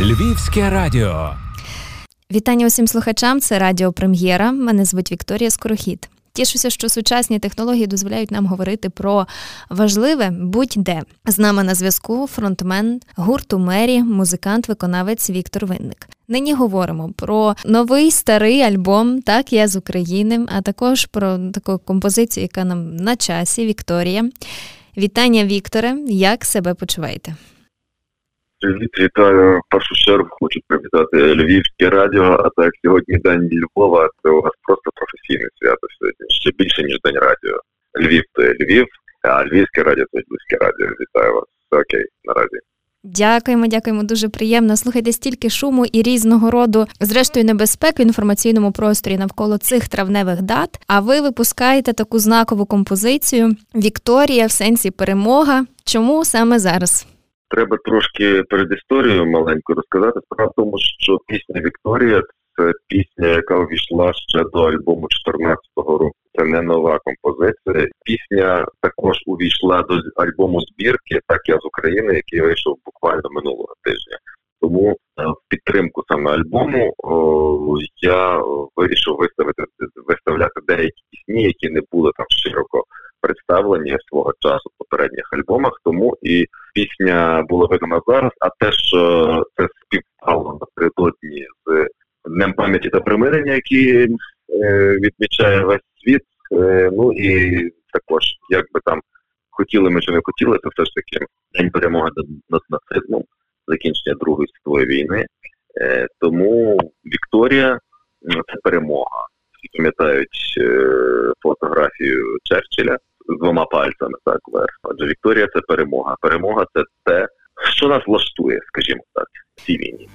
Львівське радіо. Вітання усім слухачам. Це Радіо Прем'єра. Мене звуть Вікторія Скорохід. Тішуся, що сучасні технології дозволяють нам говорити про важливе будь-де. З нами на зв'язку фронтмен гурту Мері, музикант, виконавець Віктор Винник. Нині говоримо про новий старий альбом Так я з України, а також про таку композицію, яка нам на часі Вікторія. Вітання, Вікторе. Як себе почуваєте? Привіт, вітаю. В першу чергу хочу привітати Львівське радіо. А так сьогодні день Львова. Це у вас просто професійне свято сьогодні. Ще більше ніж день радіо. Львів це Львів, а Львівське радіо це Львівське радіо. Вітаю вас. Окей, наразі. Дякуємо, дякуємо. Дуже приємно. Слухайте стільки шуму і різного роду, зрештою, небезпек в інформаційному просторі навколо цих травневих дат. А ви випускаєте таку знакову композицію Вікторія в сенсі перемога. Чому саме зараз? Треба трошки перед історією маленько розказати. Справа в тому, що пісня Вікторія це пісня, яка увійшла ще до альбому 14-го року. Це не нова композиція. Пісня також увійшла до альбому збірки Так я з України, який вийшов буквально минулого тижня. Тому е, в підтримку саме альбому о, я вирішив виставити виставляти деякі пісні, які не були там широко представлені свого часу в попередніх альбомах. Тому і пісня була видана зараз. А те, що це співпало напередодні з днем пам'яті та примирення, який е, відмічає весь світ. Е, ну і також, як би там хотіли ми чи не хотіли, це все ж таки день перемоги над нацизмом, закінчення Другої світової війни. Е, тому Вікторія це перемога. Всі пам'ятають е, фотографію Черчилля двома пальцями так вверх. Отже, Вікторія це перемога. Перемога це те, що нас влаштує, скажімо так, в цій війні.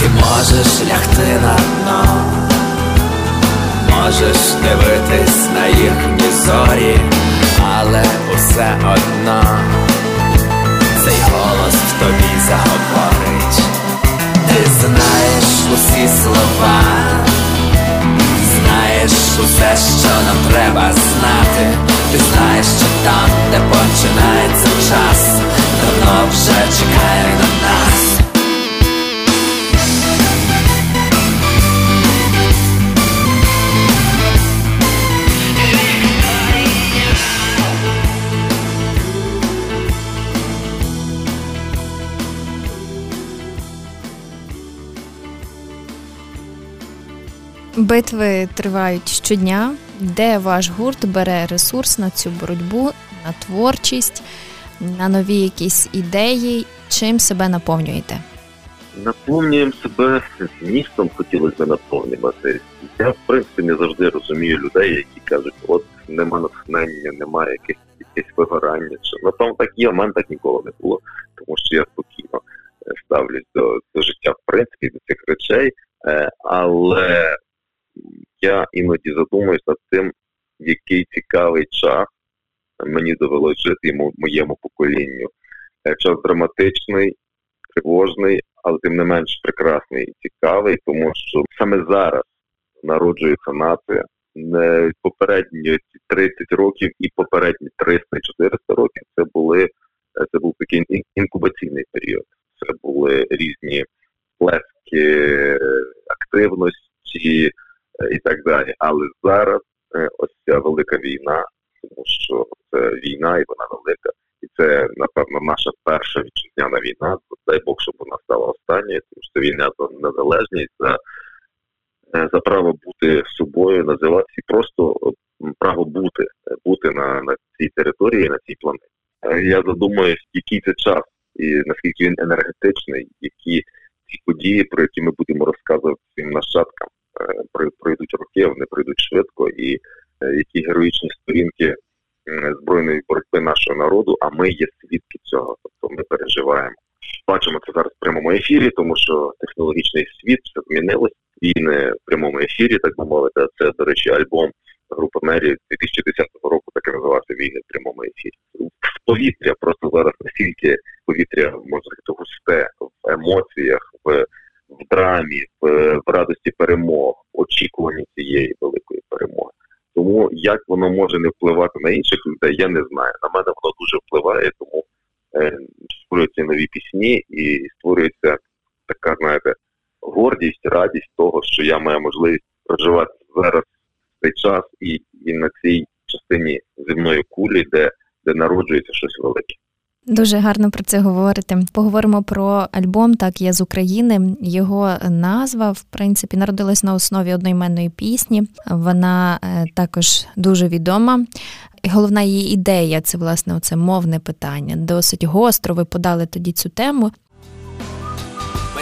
Ти можеш лягти на дно, можеш дивитись на їхні зорі, але усе одно цей голос в тобі заговорить. Ти знаєш усі слова, знаєш усе, що нам треба знати. Ти знаєш, що там, де починається час, давно вже чекає на нас. Битви тривають щодня, де ваш гурт бере ресурс на цю боротьбу, на творчість, на нові якісь ідеї. Чим себе наповнюєте? Наповнюємо себе змістом, хотілося б наповнювати. Я в принципі не завжди розумію людей, які кажуть, от нема натхнення, немає якесь якесь вигорання. Напевно, так є, а мене так ніколи не було, тому що я спокійно ставлюсь до, до життя, в принципі, до цих речей. Е, але я іноді задумуюся над тим, який цікавий час мені довелося жити йому моєму поколінню. Е, час драматичний, тривожний, але тим не менш прекрасний і цікавий, тому що саме зараз народжується нація. Не попередні 30 років і попередні 300-400 років це були е, це був такий інкубаційний період. Це були різні плески е, активності, і так далі. Але зараз е, ось ця велика війна, тому що це війна і вона велика, і це напевно наша перша вітчизняна війна. Дай Бог, щоб вона стала останньою, тому що війна за незалежність, за е, за право бути собою, називатися просто право бути, бути на на цій території, на цій планеті. Я задумуюсь, який це час, і наскільки він енергетичний, які ці події, про які ми будемо розказувати своїм нащадкам. Е, пройдуть роки, вони пройдуть швидко, і е, які героїчні сторінки збройної боротьби нашого народу, а ми є свідки цього. Тобто ми переживаємо. Бачимо це зараз в прямому ефірі, тому що технологічний світ все змінилось. Війни в прямому ефірі, так би мовити, це, до речі, альбом групи Мері 2010 року, так і називався війни в прямому ефірі. В повітря просто зараз настільки повітря можна сказати, густе в емоціях, в в драмі, в, в радості перемог, очікуванні цієї великої перемоги. Тому як воно може не впливати на інших людей, я не знаю. На мене воно дуже впливає, тому створюються нові пісні і створюється така, знаєте, гордість, радість того, що я маю можливість проживати зараз цей час і і на цій частині земної кулі, де, де народжується щось велике. Дуже гарно про це говорите. Поговоримо про альбом Так я з України. Його назва, в принципі, народилась на основі одноіменної пісні. Вона е, також дуже відома. Головна її ідея це власне оце мовне питання. Досить гостро ви подали тоді цю тему.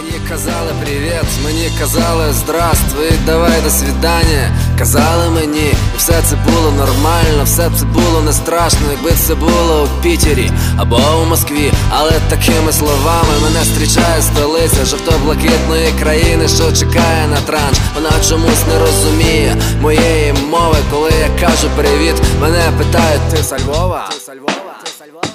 Мені казали привіт, мені казали здравствуй, давай до свідання. Казали мені, і все це було нормально, все це було не страшно, якби це було у Пітері або у Москві. Але такими словами мене зустрічає столиця жовто-блакитної країни, що чекає на транш. Вона чомусь не розуміє моєї мови, коли я кажу привіт. Мене питають, ти Львова? Ти Львова?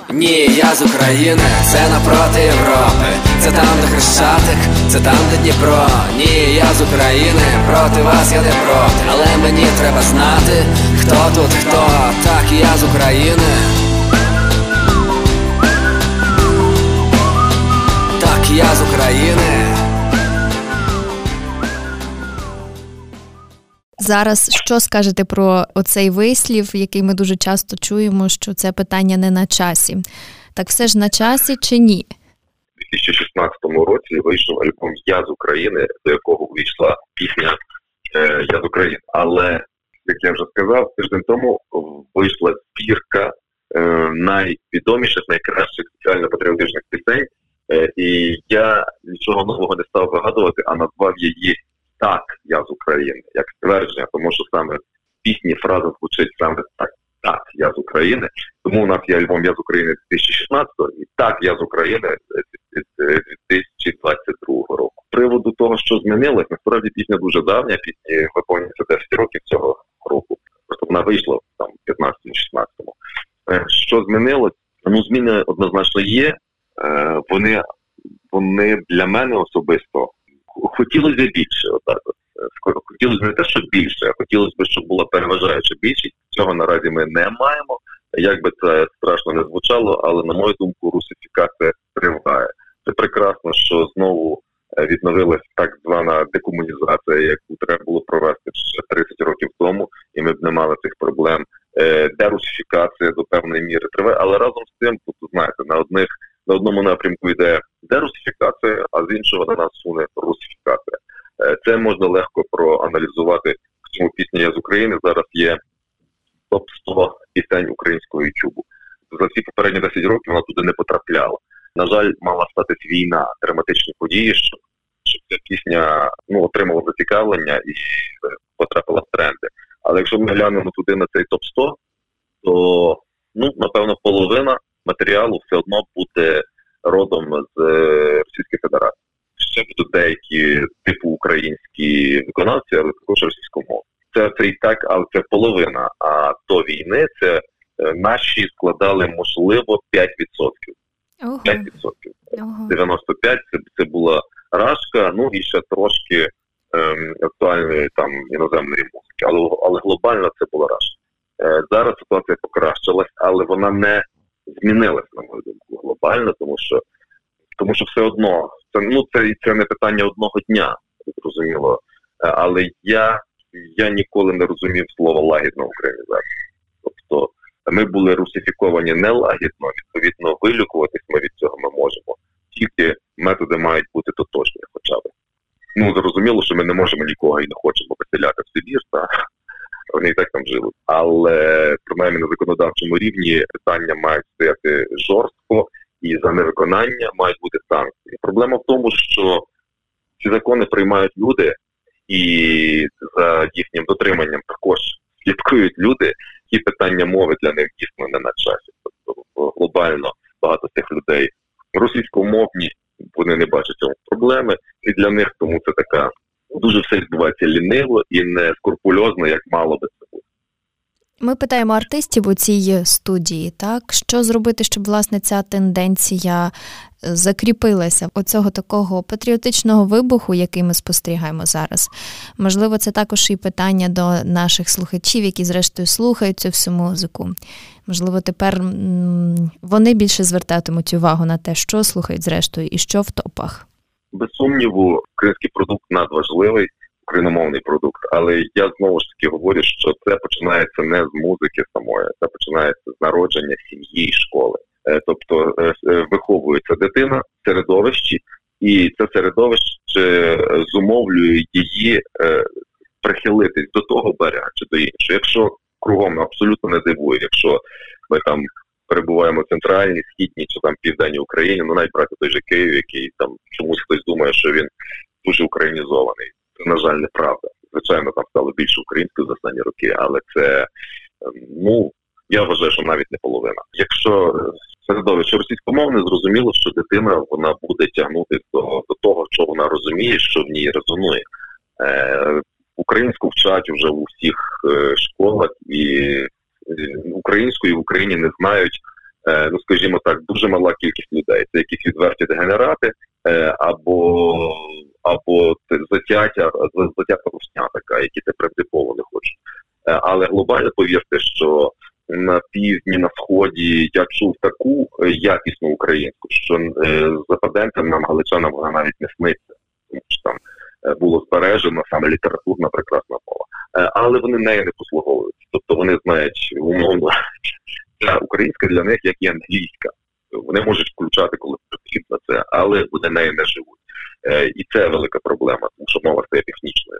Ні, я з України, це напроти Європи, це там, де Хрещатик, це там, де Дніпро. Ні, я з України, проти вас я не проти. Але мені треба знати, хто тут, хто. Так, я з України. Так, я з України. Зараз що скажете про оцей вислів, який ми дуже часто чуємо, що це питання не на часі? Так все ж на часі чи ні? У 2016 році вийшов альбом Я з України, до якого увійшла пісня е, Я з України. Але як я вже сказав, тиждень тому вийшла збірка е, найвідоміших, найкращих соціально-патріотичних пісень. Е, і я нічого нового не став вигадувати, а назвав її так, я з України, як ствердження, тому що саме пісні фраза звучить саме так. Так, я з України. Тому у нас є альбом Я з України 2016 і так, я з України 2022 року. Приводу того, що змінилось, насправді пісня дуже давня, пісні виповнюється 10 років цього року. Просто вона вийшла там 15-16. Е, що змінилось? Ну, зміни однозначно є. Е, вони, Вони для мене особисто хотілося б більше. Отак от. Е, хотілося б не те, що більше, а хотілося б, щоб була переважаюча більшість. Цього наразі ми не маємо. Як би це страшно не звучало, але на мою думку, русифікація триває. Це прекрасно, що знову е, відновилась так звана декомунізація, яку треба було провести ще 30 років тому, і ми б не мали цих проблем. Е, дерусифікація до певної міри триває, але разом з цим, тут знаєте, на одних на одному напрямку йде дерусифікація, а з іншого на нас суне русифікація. Е, це можна легко проаналізувати. Чому пісня я з України зараз є топ 100 пісень українського ютубу. За всі попередні 10 років вона туди не потрапляла. На жаль, мала статись війна, драматичні події, щоб, щоб ця пісня ну, отримала зацікавлення і потрапила в тренди. Але якщо ми глянемо туди на цей топ 100 то ну напевно половина матеріалу все одно буде родом з е, Російської Федерації. Ще будуть деякі типу українські виконавці, але також російськомовні. Це це і так, але це половина. А до війни це е, наші складали можливо 5%. Ого. 5%. Ого. 95 це це була рашка, ну і ще трошки ем, актуальної там іноземної музики. Але але глобально це була рашка. Е, Зараз ситуація покращилась, але вона не змінилась, на мою думку, глобально, тому що тому що все одно це ну це це не питання одного дня, зрозуміло. Е, але я я ніколи не розумів слова лагідна українізація. Тобто ми були русифіковані нелагідно, відповідно, вилікуватись ми від цього ми можемо. Тільки методи мають бути тотожні, хоча б. Ну зрозуміло, що ми не можемо нікого і не хочемо виселяти в Сибір, та вони і так там жили. Але принаймні на законодавчому рівні питання мають стояти жорстко і за невиконання мають бути санкції. Проблема в тому, що ці закони приймають люди, і за їхнім дотриманням також слідкують люди. Ті питання мови для них дійсно не на часі. Тобто глобально багато цих людей російськомовні, вони не бачать цього проблеми, і для них тому це така дуже все відбувається ліниво і не скрупульозно, як мало би це бути. Ми питаємо артистів у цій студії, так що зробити, щоб власне ця тенденція закріпилася оцього такого патріотичного вибуху, який ми спостерігаємо зараз. Можливо, це також і питання до наших слухачів, які зрештою слухають цю всю музику. Можливо, тепер вони більше звертатимуть увагу на те, що слухають зрештою і що в топах. Без сумніву, український продукт надважливий, україномовний продукт. Але я знову ж таки говорю, що це починається не з музики самої, це починається з народження сім'ї і школи. Е, тобто е, е, виховується дитина в середовищі, і це середовище зумовлює її прихилитись до того берега чи до іншого. Якщо кругом абсолютно не дивує, якщо ми там перебуваємо в центральній, східній чи там південній Україні, ну навіть брати той же Київ, який там чомусь хтось думає, що він дуже українізований. Це на жаль неправда. Звичайно, там стало більше українською за останні роки, але це ем, ну я вважаю, що навіть не половина. Якщо середовище російськомовне, зрозуміло, що дитина вона буде тягнутися до, до того, що вона розуміє, що в ній резонує. Е, Українську вчать вже у всіх е, школах і української в Україні не знають. Е, ну, скажімо так, дуже мала кількість людей. Це якісь відверті дегенерати е, або або затяття затята русня така, які це принципово не хочуть. Е, але глобально повірте, що на півдні, на сході я чув таку якісну українську, що западенцям нам галичанам вона навіть не сниться, тому що там було збережено саме літературна прекрасна мова, але вони нею не послуговуються. Вони знають умовно ця українська для них як і англійська. Вони можуть включати, коли потрібно це, але вони нею не живуть. Е, і це велика проблема, тому що мова стає технічною.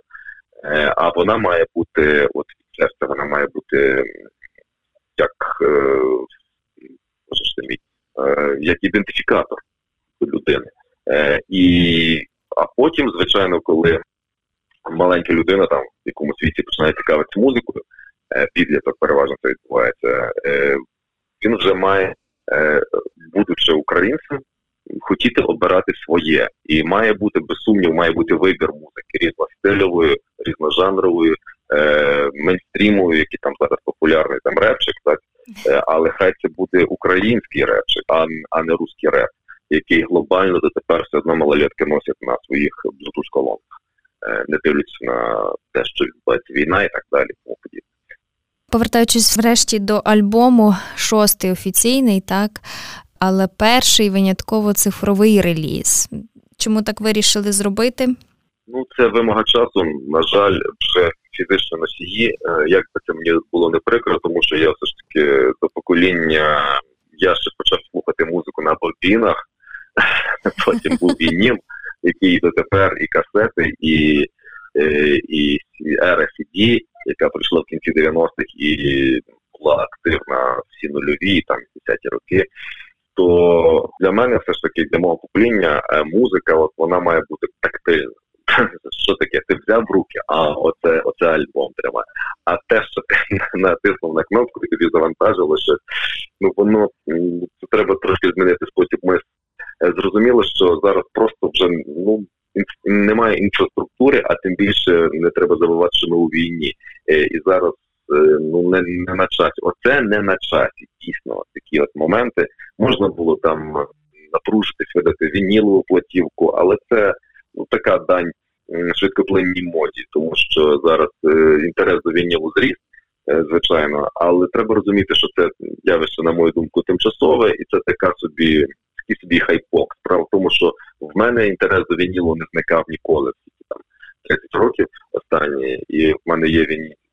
Е, а вона має бути, от серця, вона має бути як е, як ідентифікатор людини. І, А потім, звичайно, коли маленька людина там в якомусь віці починає цікавитися музикою, підліток переважно це відбувається, він вже має, будучи українцем, хотіти обирати своє, і має бути без сумнів, має бути вибір музики різностильової, різножанрової, е, мейнстрімової, які там зараз популярний там репчик, так е, але хай це буде український репчик, а, не русський реп, який глобально дотепер все одно малолетки носять на своїх bluetooth колонках, е, не дивлячись на те, що відбувається війна і так далі. Повертаючись врешті до альбому, шостий офіційний, так але перший винятково цифровий реліз. Чому так вирішили зробити? Ну, це вимога часу. На жаль, вже фізично носії. Е, як би це мені було не прикро, тому що я все ж таки до покоління я ще почав слухати музику на бобінах, потім був війнім, який дотепер і касети, і і RFID, яка прийшла в кінці 90-х і була активна всі нульові, там 10-ті роки то для мене все ж таки для мого покоління е, музика, от вона має бути тактильна. Що таке? Ти взяв в руки, а оце оце альбом тримає. А те, що ти натиснув на кнопку і тобі завантажило щось, ну воно треба трошки змінити спосіб мислення. Е, зрозуміло, що зараз просто вже ну немає інфраструктури, а тим більше не треба забувати, що ми у війні. Е, і зараз ну не, не на часі. Оце не на часі. Дійсно, такі от моменти можна було там напружитись, видати вінілову платівку, але це ну така дань швидкоплинній моді, тому що зараз е, інтерес до вінілу зріс. Е, звичайно, але треба розуміти, що це явище, на мою думку, тимчасове, і це така собі такий собі хайпок. Справа в тому, що в мене інтерес до вінілу не зникав ніколи. Там 30 років останні, і в мене є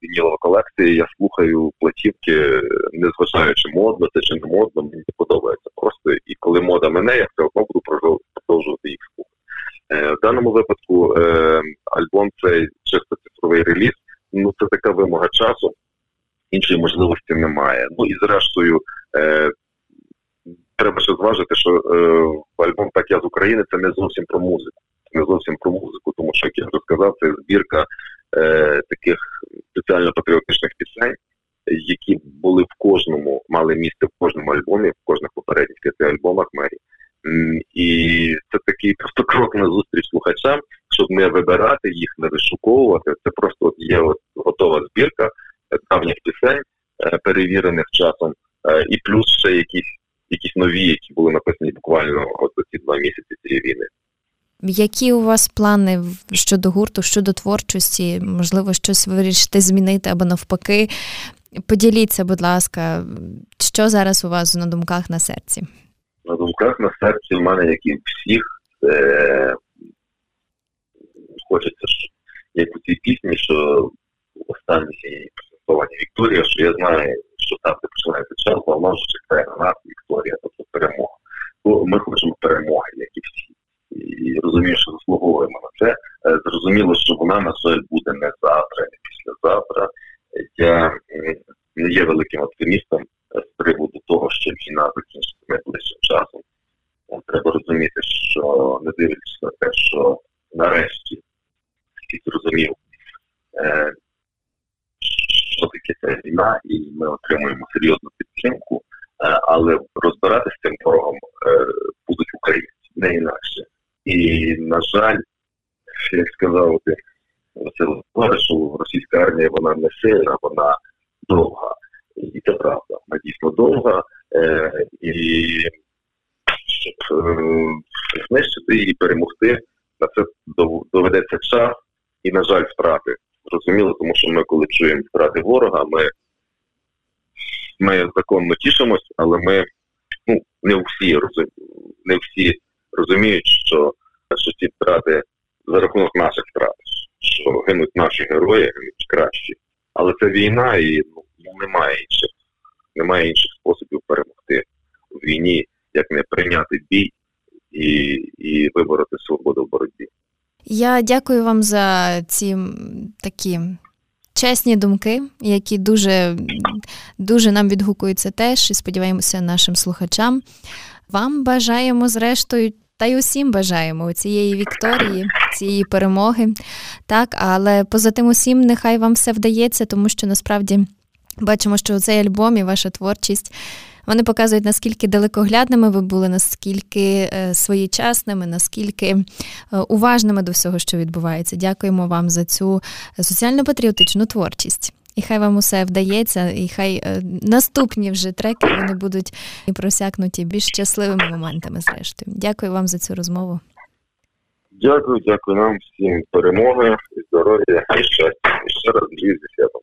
вінілова колекція. Я слухаю платівки, не зважаючи модно, це чи не модно, мені подобається. Просто і коли мода мене, я все одно буду продовжувати їх слухати. Е, в даному випадку е, альбом цей чисто цифровий реліз. Ну це така вимога часу, іншої можливості немає. Ну і зрештою. Е, Треба ще зважити, що е, альбом так я з України це не зовсім про музику не зовсім про музику, тому що, як я вже сказав, це збірка е, таких соціально-патріотичних пісень, які були в кожному, мали місце в кожному альбомі, в кожних попередніх п'яти альбомах мері. І це такий просто крок на зустріч слухачам, щоб не вибирати їх, не вишуковувати. Це просто є от готова збірка давніх пісень, е, перевірених часом, е, і плюс ще якісь якісь нові, які були написані буквально от ці два місяці цієї війни. Які у вас плани щодо гурту, щодо творчості? Можливо, щось вирішите змінити або навпаки? Поділіться, будь ласка, що зараз у вас на думках на серці? На думках на серці в мене, як і всіх, це хочеться як у цій пісні, що останній презентовані Вікторія, що я знаю, що де починається час, вона вже чекає на нас Вікторія, тобто перемога. То ми хочемо перемоги, як і всі. І розумію, що заслуговуємо на це. Е, зрозуміло, що вона, на жаль, буде не завтра, не післязавтра. Я не є великим оптимістом з приводу того, що війна закінчиться найближчим часом. Треба розуміти, що не дивлячись на те, що нарешті світ зрозумів, е, що таке ця війна, і ми отримуємо серйозну підтримку, е, але розбиратися з цим ворогом е, будуть українці, не інакше. І, на жаль, як сказав Василь що російська армія вона не сильна, вона довга. І це правда, вона дійсно довга. Е, І щоб е, знищити її, перемогти, на це доведеться час і, на жаль, втрати. Зрозуміло, тому що ми, коли чуємо втрати ворога, ми ми законно тішимось, але ми ну, не всі не всі розуміють, що, ці втрати за рахунок наших втрат, що гинуть наші герої, гинуть кращі. Але це війна і ну, немає інших, немає інших способів перемогти в війні, як не прийняти бій і, і вибороти свободу в боротьбі. Я дякую вам за ці такі. Чесні думки, які дуже дуже нам відгукуються теж, і сподіваємося нашим слухачам. Вам бажаємо, зрештою, та й усім бажаємо цієї вікторії, цієї перемоги. Так, але поза тим усім, нехай вам все вдається, тому що насправді бачимо, що цей альбом і ваша творчість вони показують, наскільки далекоглядними ви були, наскільки е, своєчасними, наскільки е, уважними до всього, що відбувається. Дякуємо вам за цю соціально-патріотичну творчість. І хай вам усе вдається, і хай е, наступні вже треки вони будуть просякнуті більш щасливими моментами. Зрештою, дякую вам за цю розмову. Дякую, дякую нам всім перемоги, здоров'я і щастя. І ще раз зі святом.